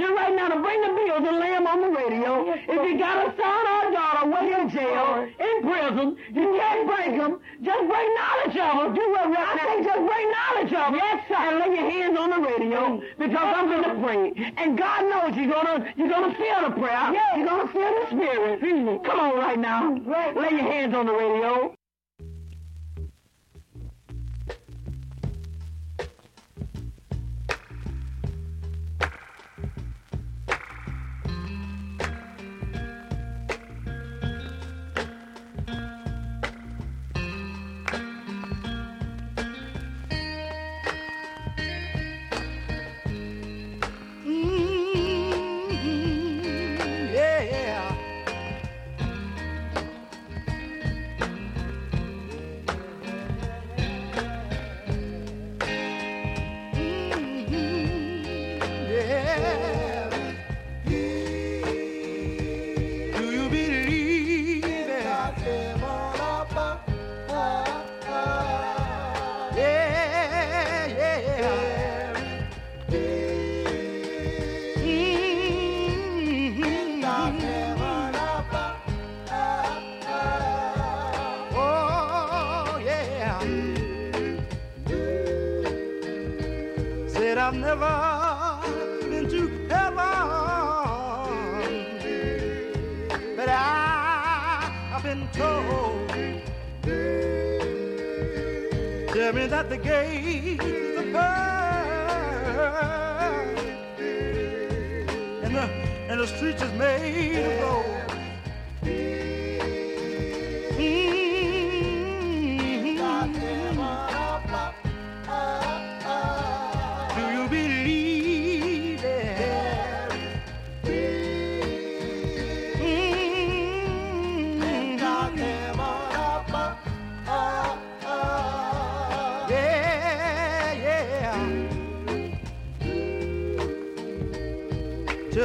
you right now to bring the bills and lay them on the radio. If you got a son or a daughter way in jail, in prison. You can't break them. Just bring knowledge of them. Do what I say, just bring knowledge of them. Yes, sir. And lay your hands on the radio because I'm going to pray. And God knows you're going to you're gonna feel the prayer. Yes. You're going to feel the Spirit. Come on right now. Right. Lay your hands on the radio.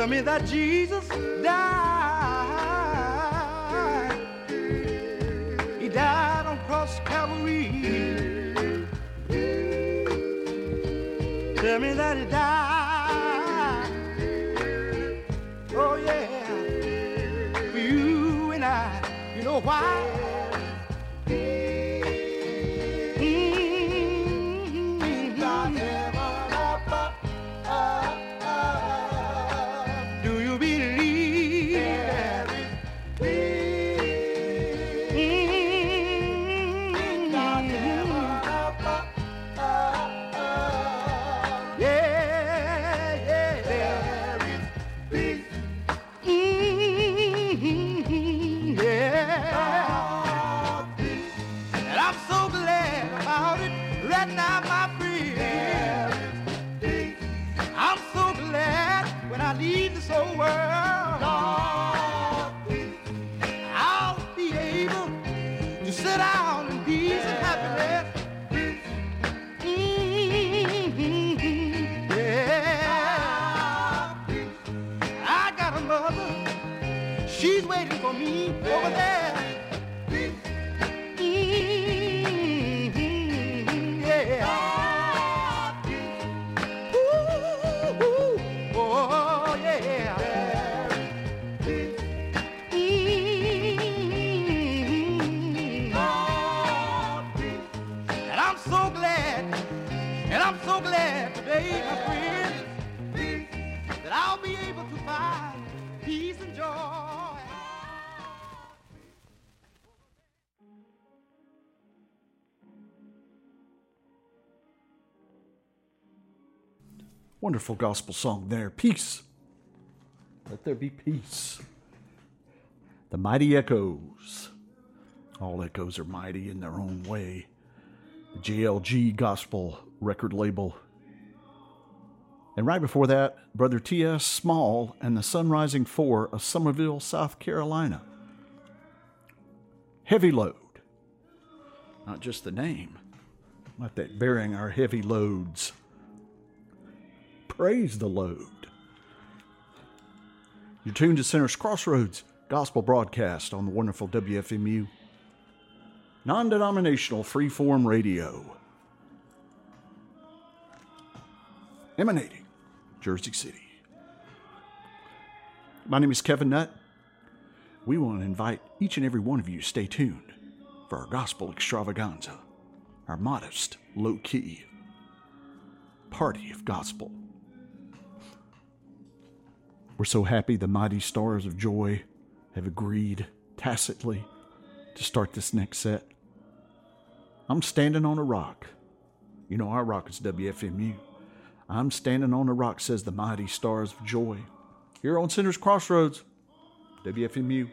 Tell me that Jesus died. He died on cross Calvary. Tell me that he died. Wonderful gospel song there. Peace. Let there be peace. The Mighty Echoes. All echoes are mighty in their own way. The JLG gospel record label. And right before that, Brother T.S. Small and the Sunrising Four of Summerville, South Carolina. Heavy load. Not just the name, not that bearing our heavy loads Praise the Lord. You're tuned to Sinner's Crossroads Gospel Broadcast on the wonderful WFMU. Non denominational freeform radio. Emanating Jersey City. My name is Kevin Nutt. We want to invite each and every one of you to stay tuned for our gospel extravaganza, our modest, low key party of gospel. We're so happy the mighty stars of joy have agreed tacitly to start this next set. I'm standing on a rock. You know, our rock is WFMU. I'm standing on a rock, says the mighty stars of joy. Here on Sinner's Crossroads, WFMU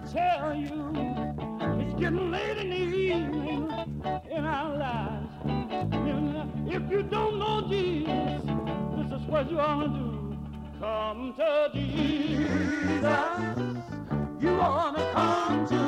to tell you it's getting late in the evening in our lives. And uh, if you don't know Jesus, this is what you ought to do. Come to Jesus. You ought to come to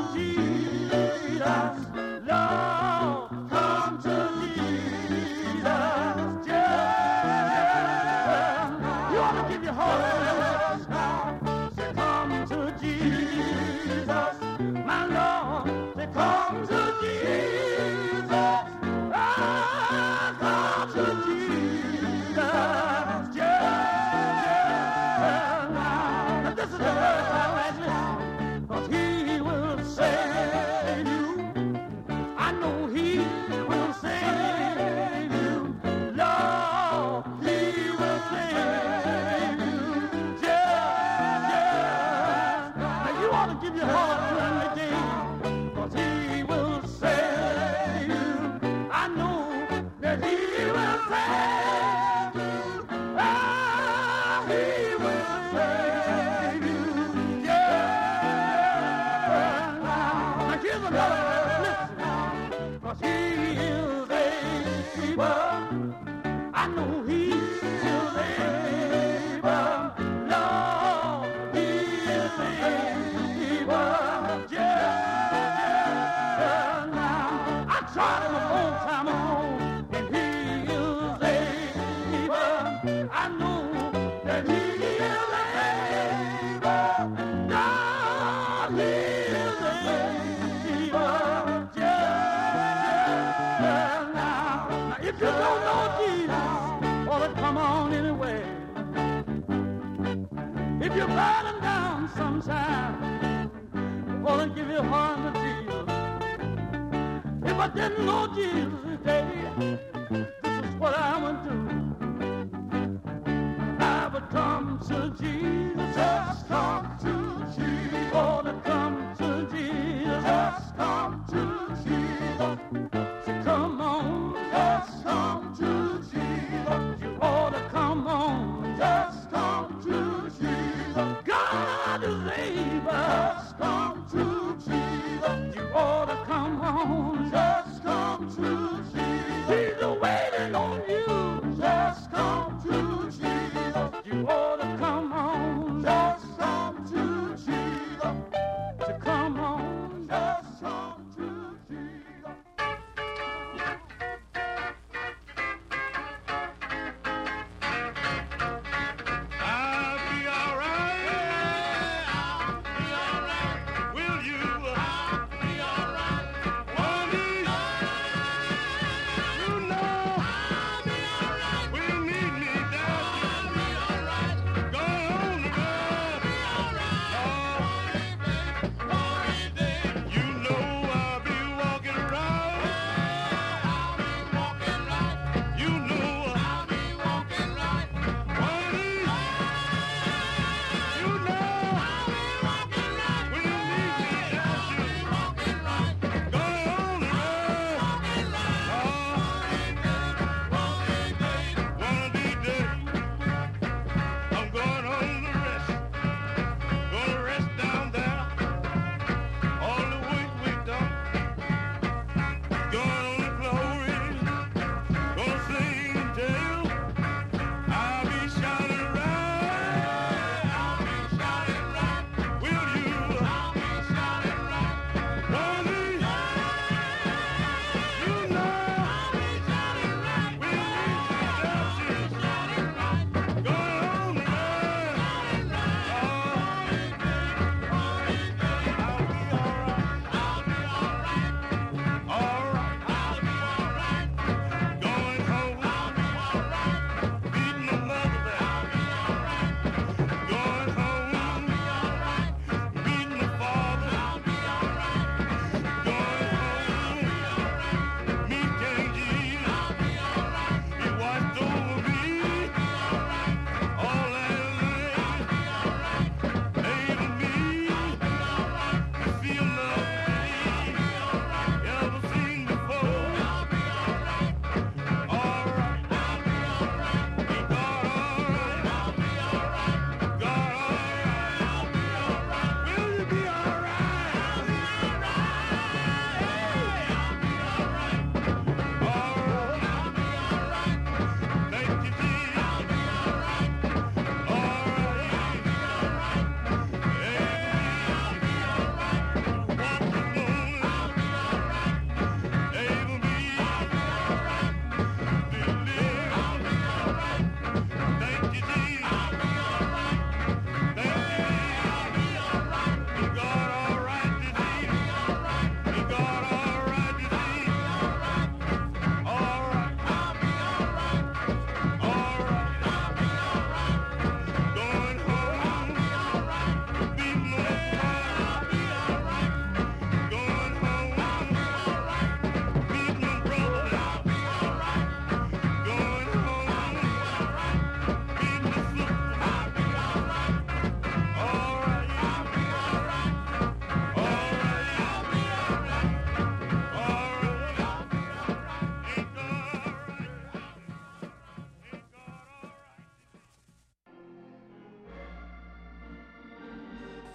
on anywhere. If you're burning down sometime, I'm gonna give you a hundred deals. If I didn't know Jesus,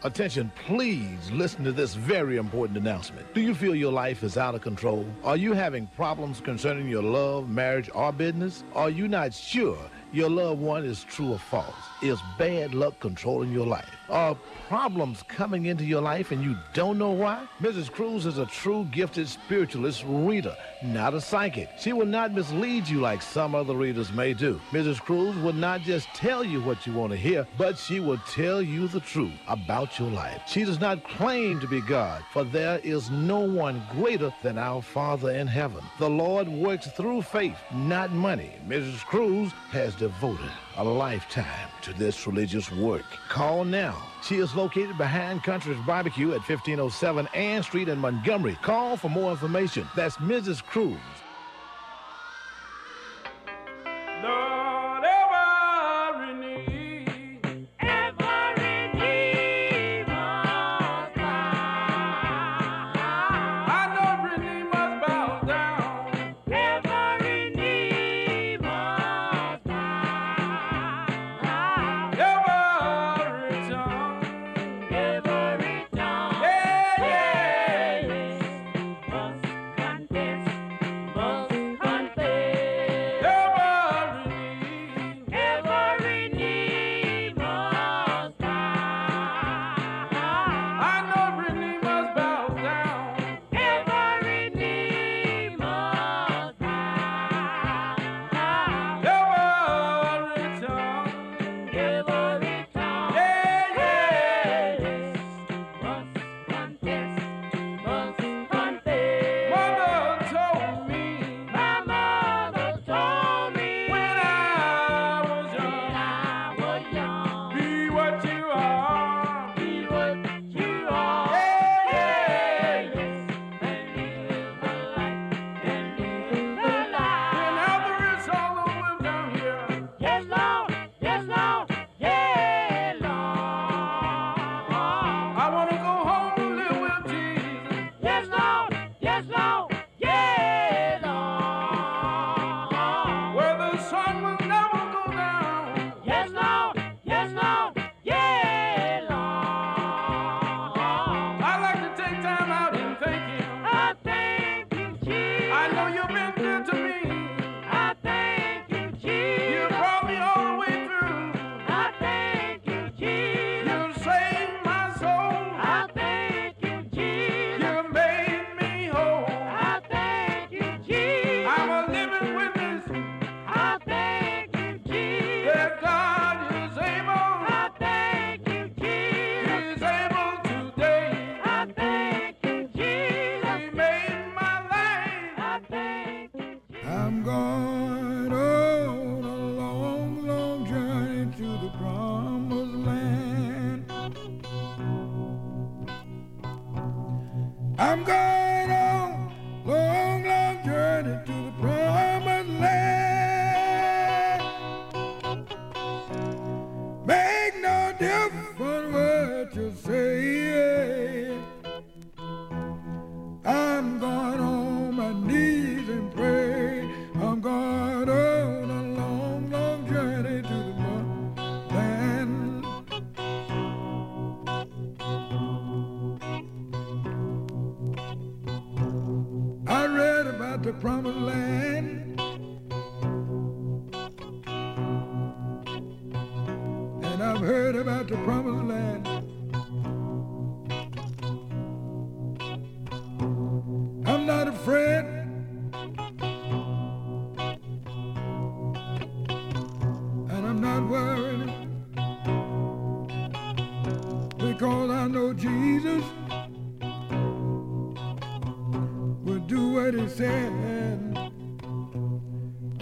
Attention, please listen to this very important announcement. Do you feel your life is out of control? Are you having problems concerning your love, marriage, or business? Are you not sure your loved one is true or false? Is bad luck controlling your life? Are problems coming into your life and you don't know why? Mrs. Cruz is a true gifted spiritualist reader, not a psychic. She will not mislead you like some other readers may do. Mrs. Cruz will not just tell you what you want to hear, but she will tell you the truth about your life. She does not claim to be God, for there is no one greater than our Father in heaven. The Lord works through faith, not money. Mrs. Cruz has devoted a lifetime to this religious work. Call now. She is located behind Country's Barbecue at 1507 Ann Street in Montgomery. Call for more information. That's Mrs. Cruz,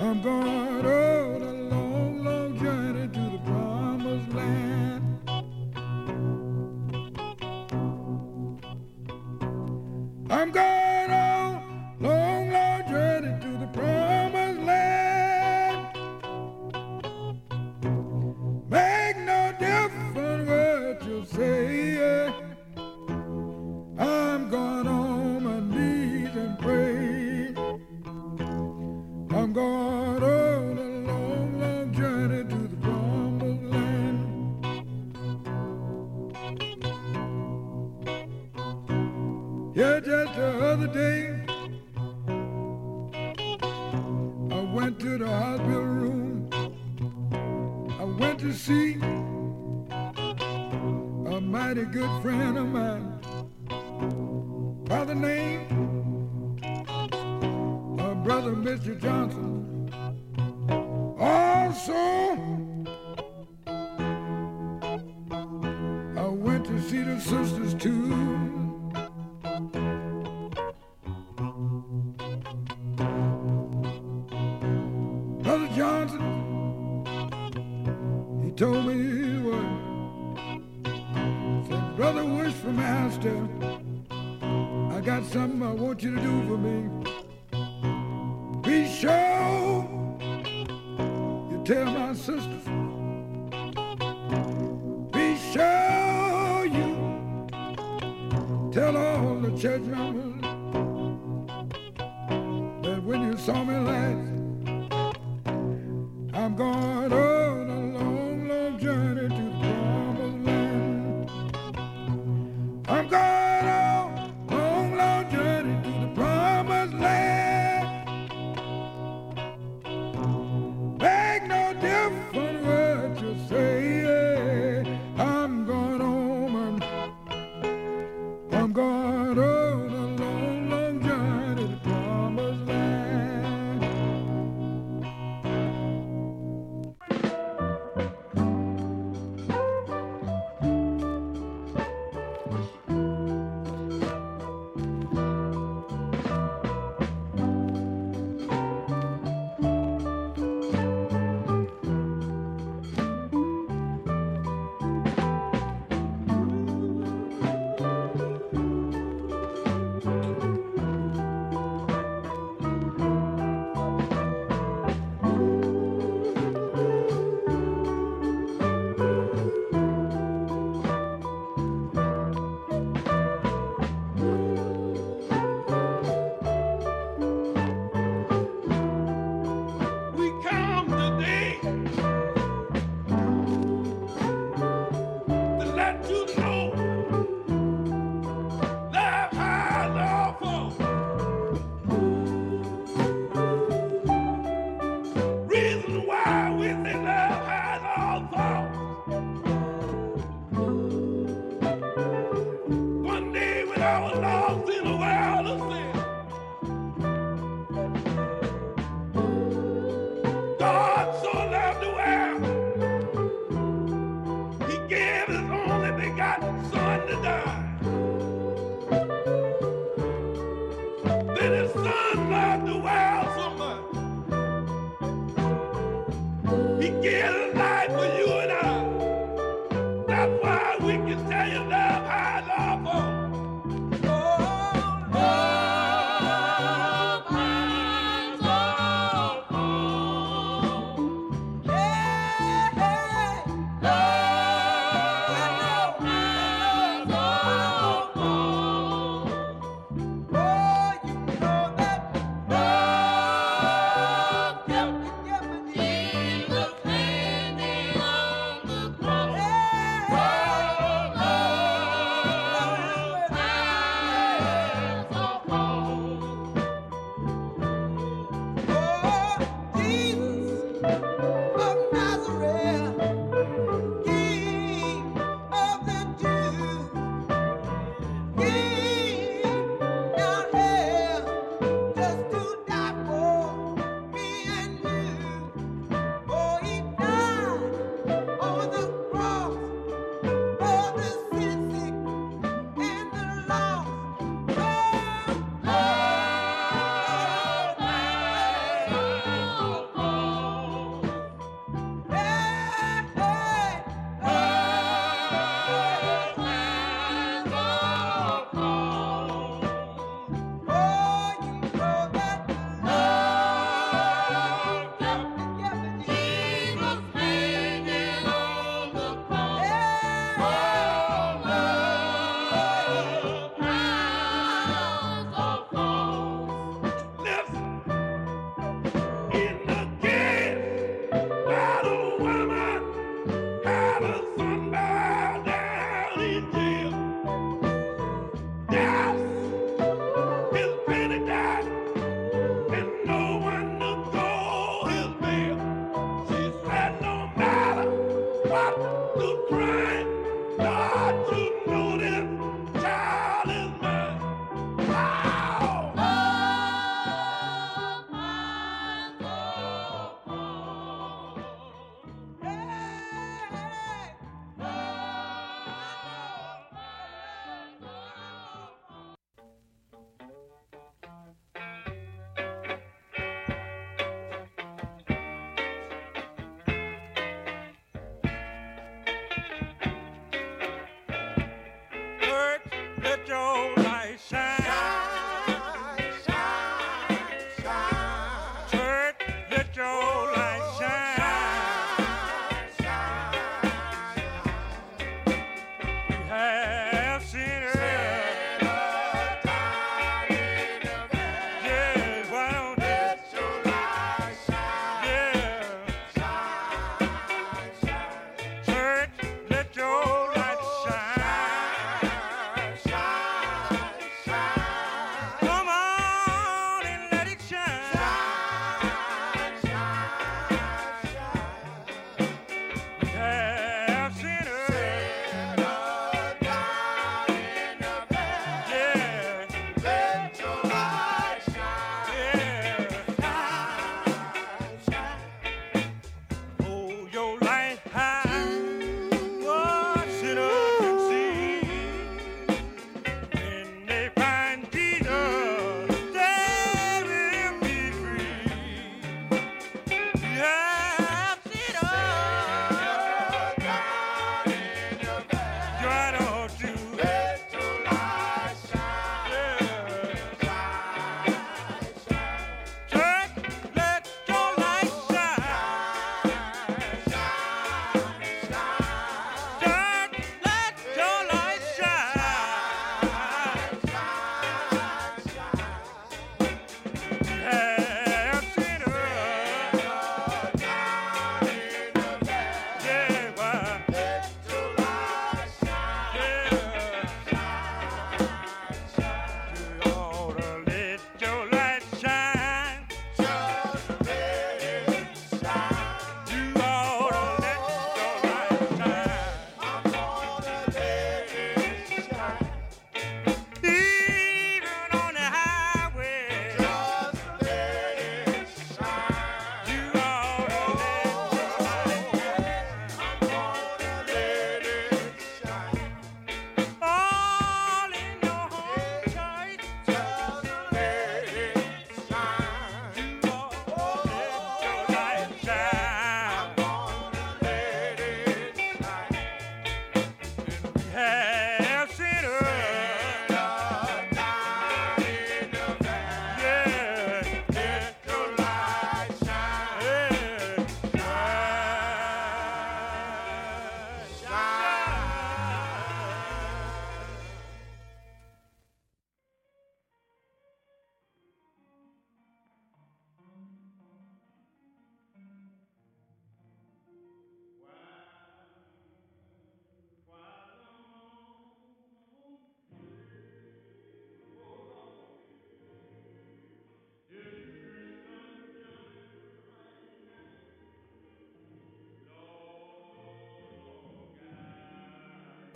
I'm gonna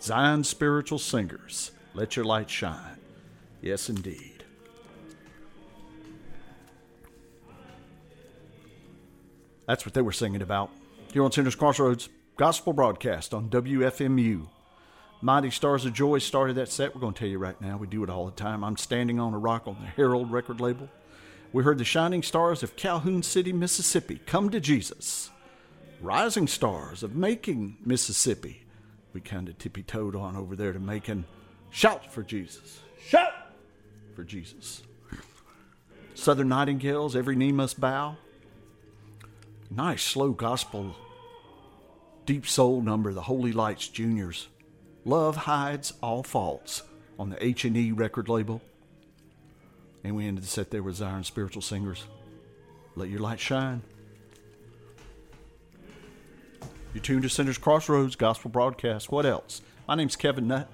Zion Spiritual Singers. Let your light shine. Yes, indeed. That's what they were singing about. Here on Sinner's Crossroads, gospel broadcast on WFMU. Mighty Stars of Joy started that set. We're going to tell you right now, we do it all the time. I'm standing on a rock on the Herald record label. We heard the Shining Stars of Calhoun City, Mississippi, Come to Jesus. Rising Stars of Macon, Mississippi. We kind of tippy toed on over there to Macon. Shout for Jesus. Shout for Jesus. Southern Nightingales, Every Knee Must Bow. Nice, slow gospel, deep soul number, the Holy Lights Juniors. Love hides all faults on the H and E record label. And we ended the set there with Zion Spiritual Singers. Let your light shine. You tuned to Sinner's Crossroads Gospel Broadcast. What else? My name's Kevin Nutt.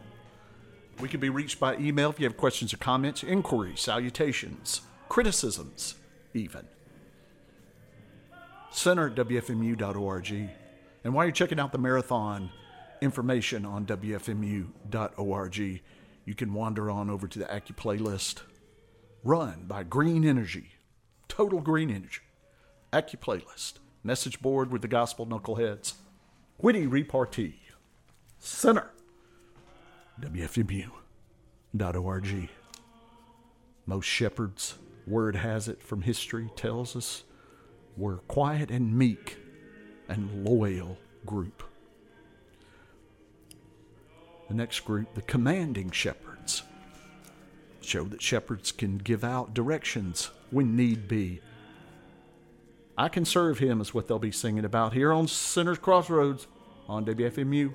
We can be reached by email if you have questions or comments, inquiries, salutations, criticisms, even. Center at WFMU.org. And while you're checking out the marathon information on WFMU.org, you can wander on over to the Acu playlist run by Green Energy, Total Green Energy, Acu playlist, message board with the gospel knuckleheads, witty repartee, center, WFMU.org. Most shepherds, word has it from history, tells us, were quiet and meek and loyal group. The next group, the commanding shepherds, show that shepherds can give out directions when need be. I can serve him is what they'll be singing about here on Sinner's Crossroads on WFMU.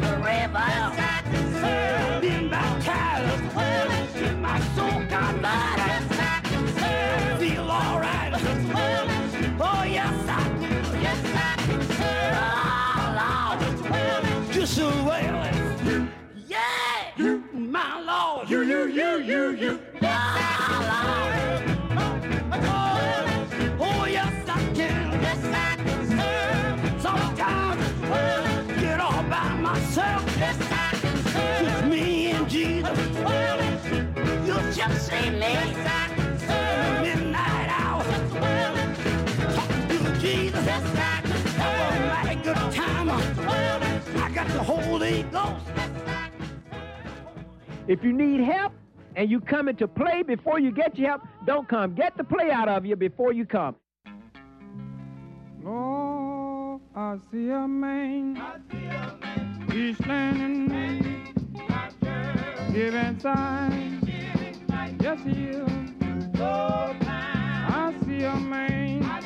The river. I just see me. Yes, I can serve. Midnight hour. Talking to Jesus. Yes, I can serve. A good time. I got the Holy Ghost. If you need help and you coming to play before you get your help, don't come. Get the play out of you before you come. Lord, I see a man. He's standing, giving signs. Yes, he is. I see a man.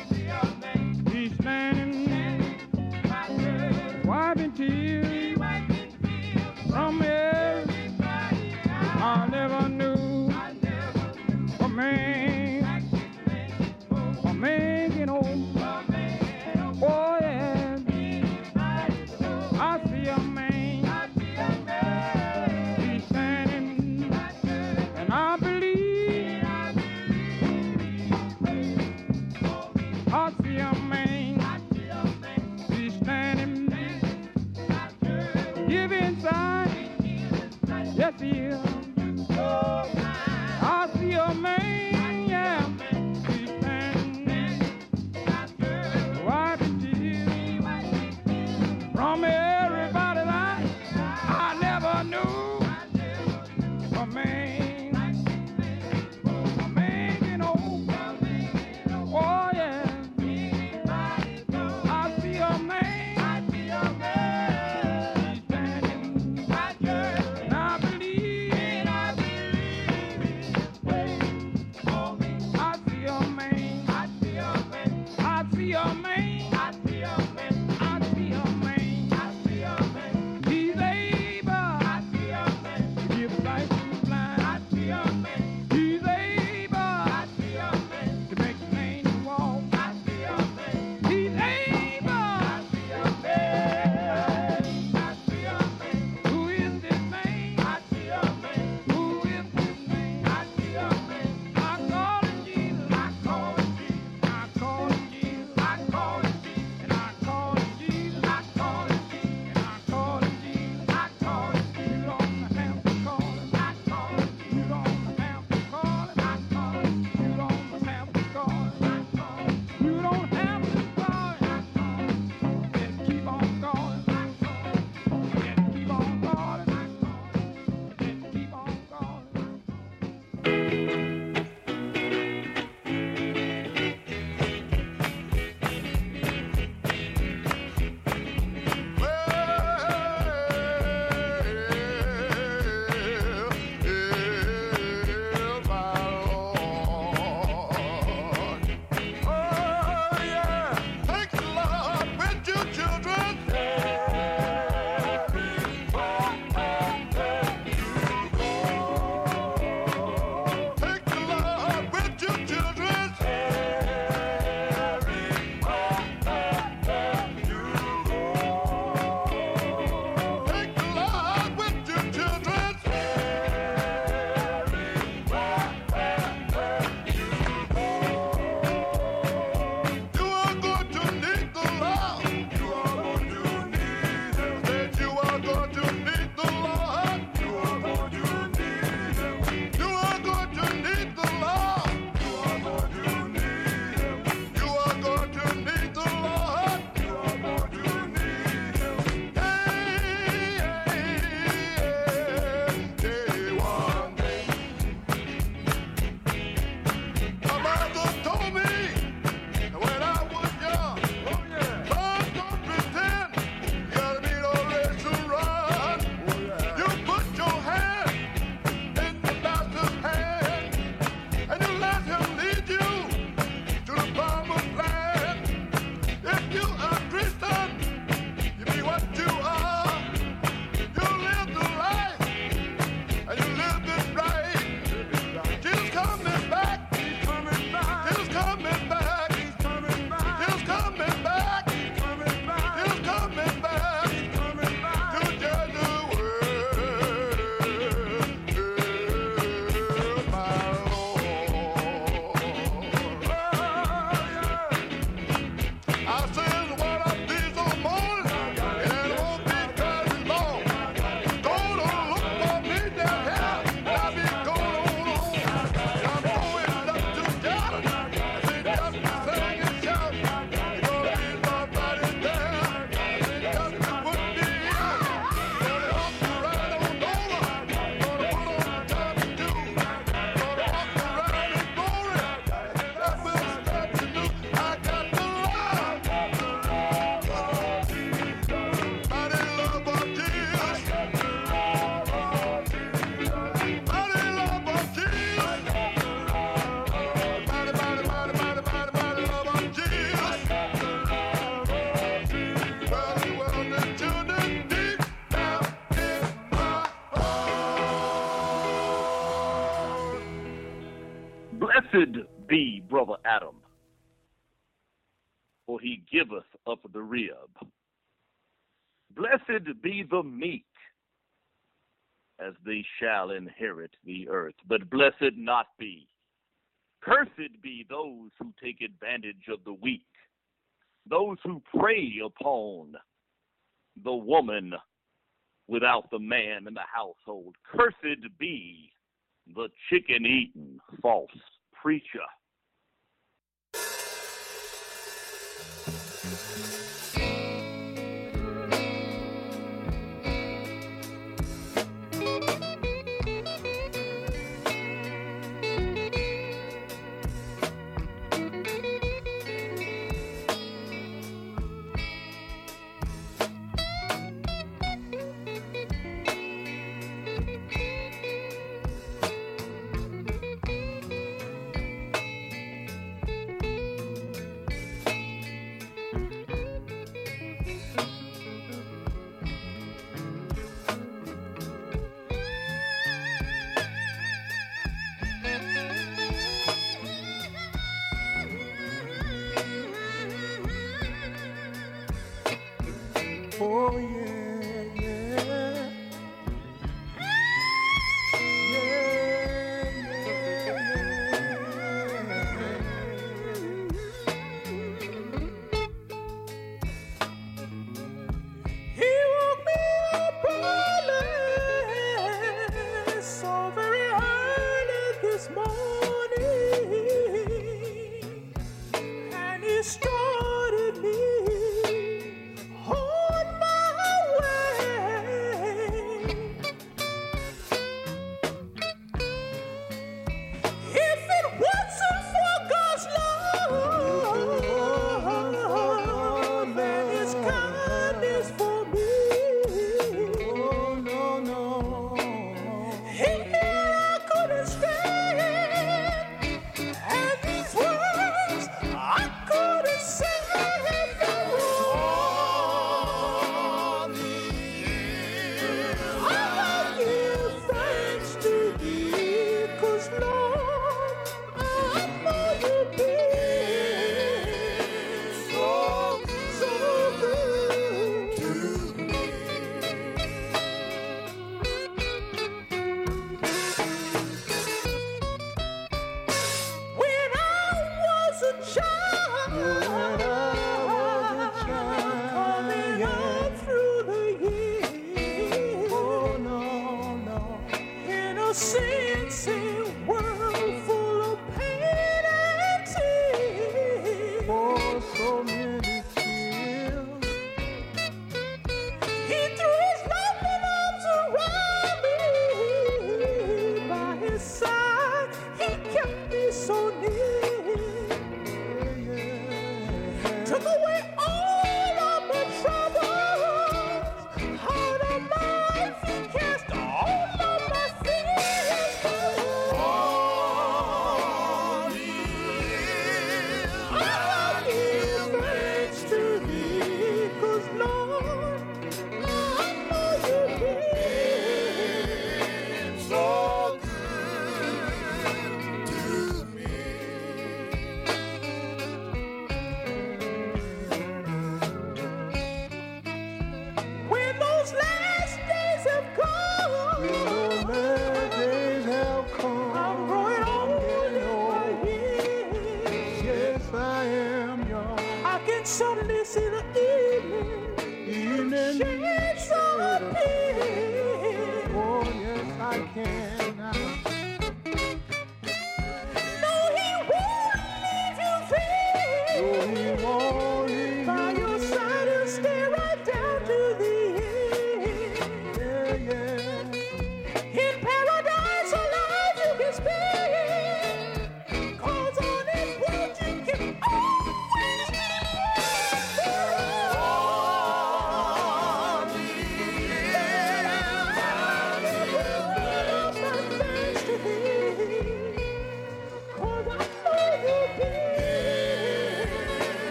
Blessed be the meek, as they shall inherit the earth. But blessed not be. Cursed be those who take advantage of the weak, those who prey upon the woman without the man in the household. Cursed be the chicken eating false preacher.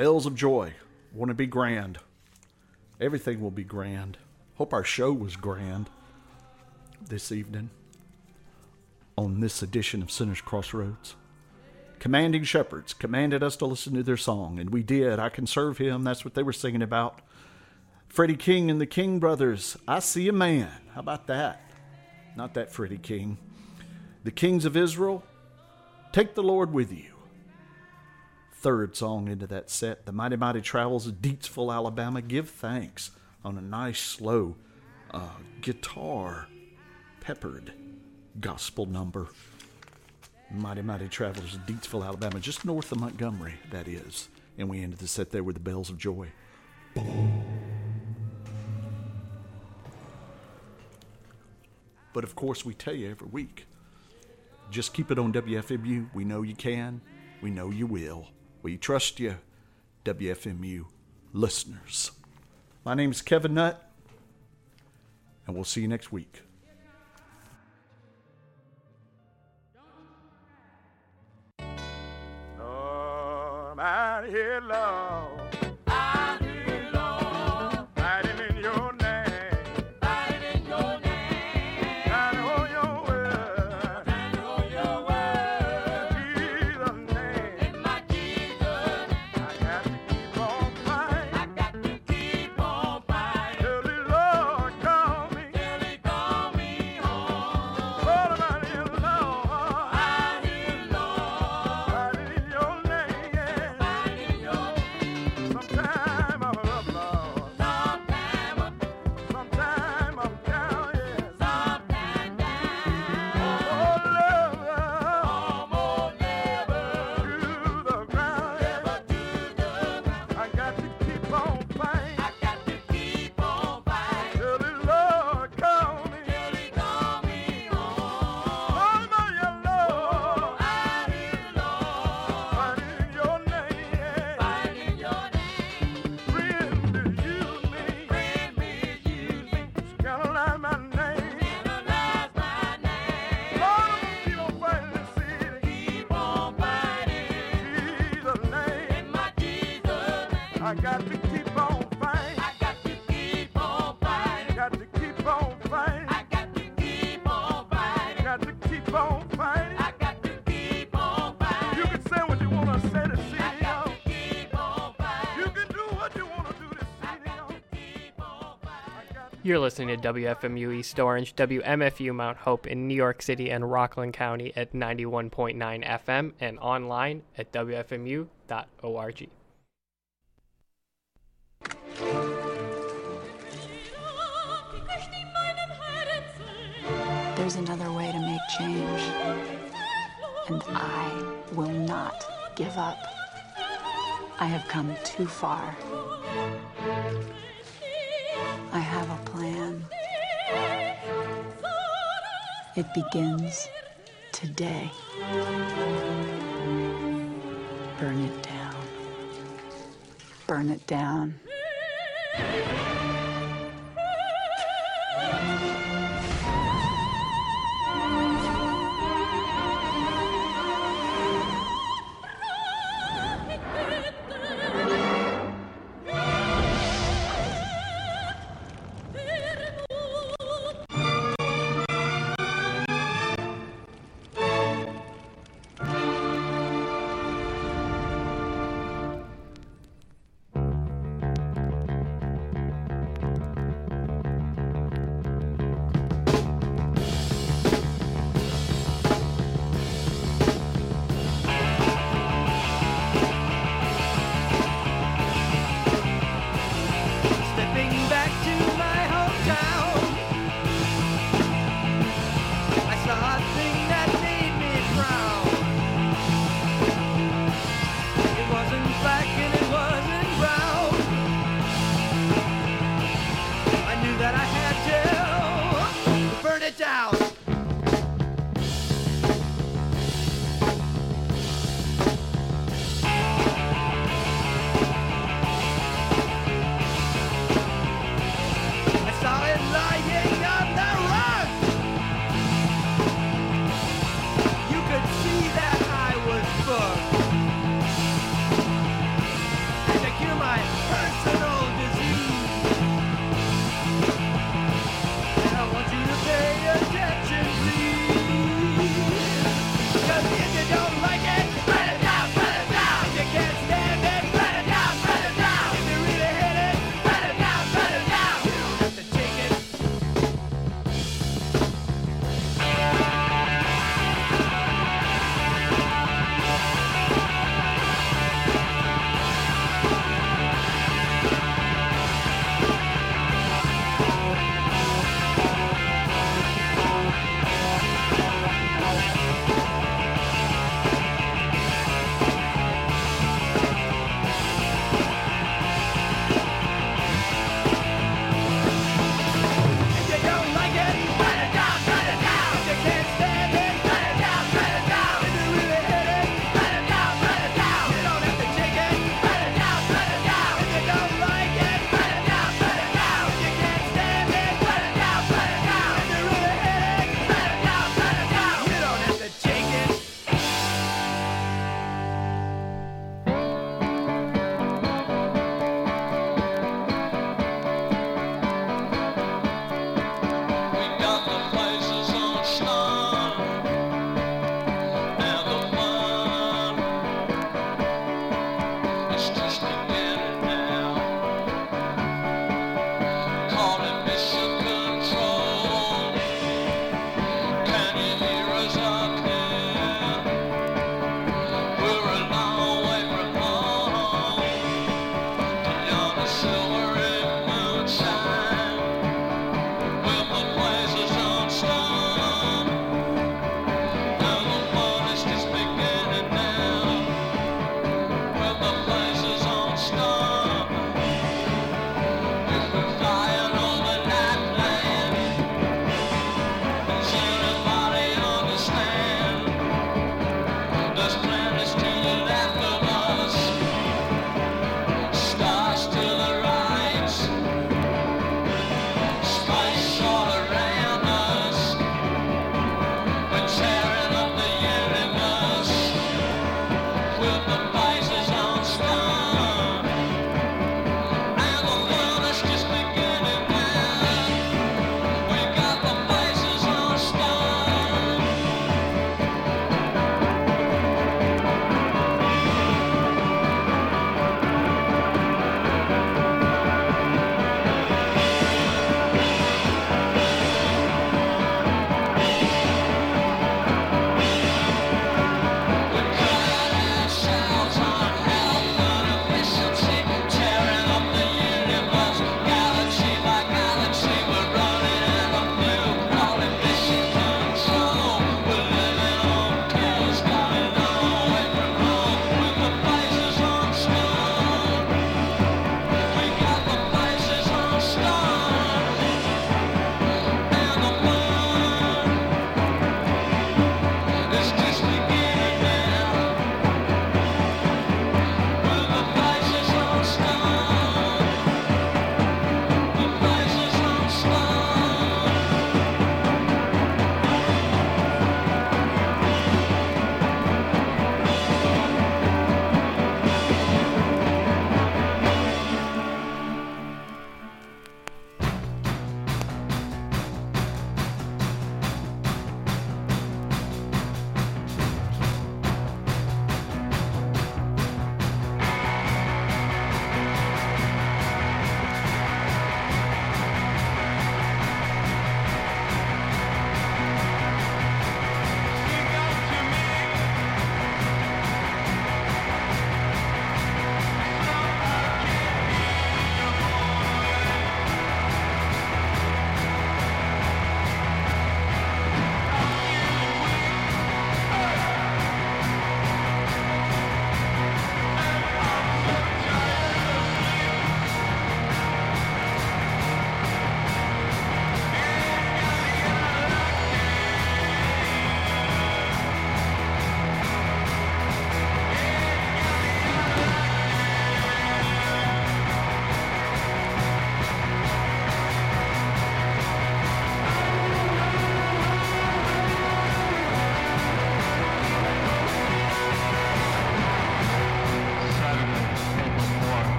Bells of Joy. Want to be grand. Everything will be grand. Hope our show was grand this evening on this edition of Sinner's Crossroads. Commanding Shepherds commanded us to listen to their song, and we did. I can serve him. That's what they were singing about. Freddie King and the King Brothers. I see a man. How about that? Not that Freddie King. The Kings of Israel. Take the Lord with you third song into that set, The Mighty Mighty Travelers of Deatsville, Alabama. Give thanks on a nice, slow, uh, guitar peppered gospel number. Mighty Mighty Travelers of Deatsville, Alabama, just north of Montgomery, that is. And we ended the set there with the Bells of Joy. But of course, we tell you every week just keep it on WFMU. We know you can. We know you will. We trust you, WFMU listeners. My name is Kevin Nutt, and we'll see you next week. Lord, I'm here, Lord. You're listening to WFMU East Orange, WMFU Mount Hope in New York City and Rockland County at 91.9 FM and online at WFMU.org. There's another way to make change. And I will not give up. I have come too far. I have a plan. It begins today. Burn it down. Burn it down. Thank you.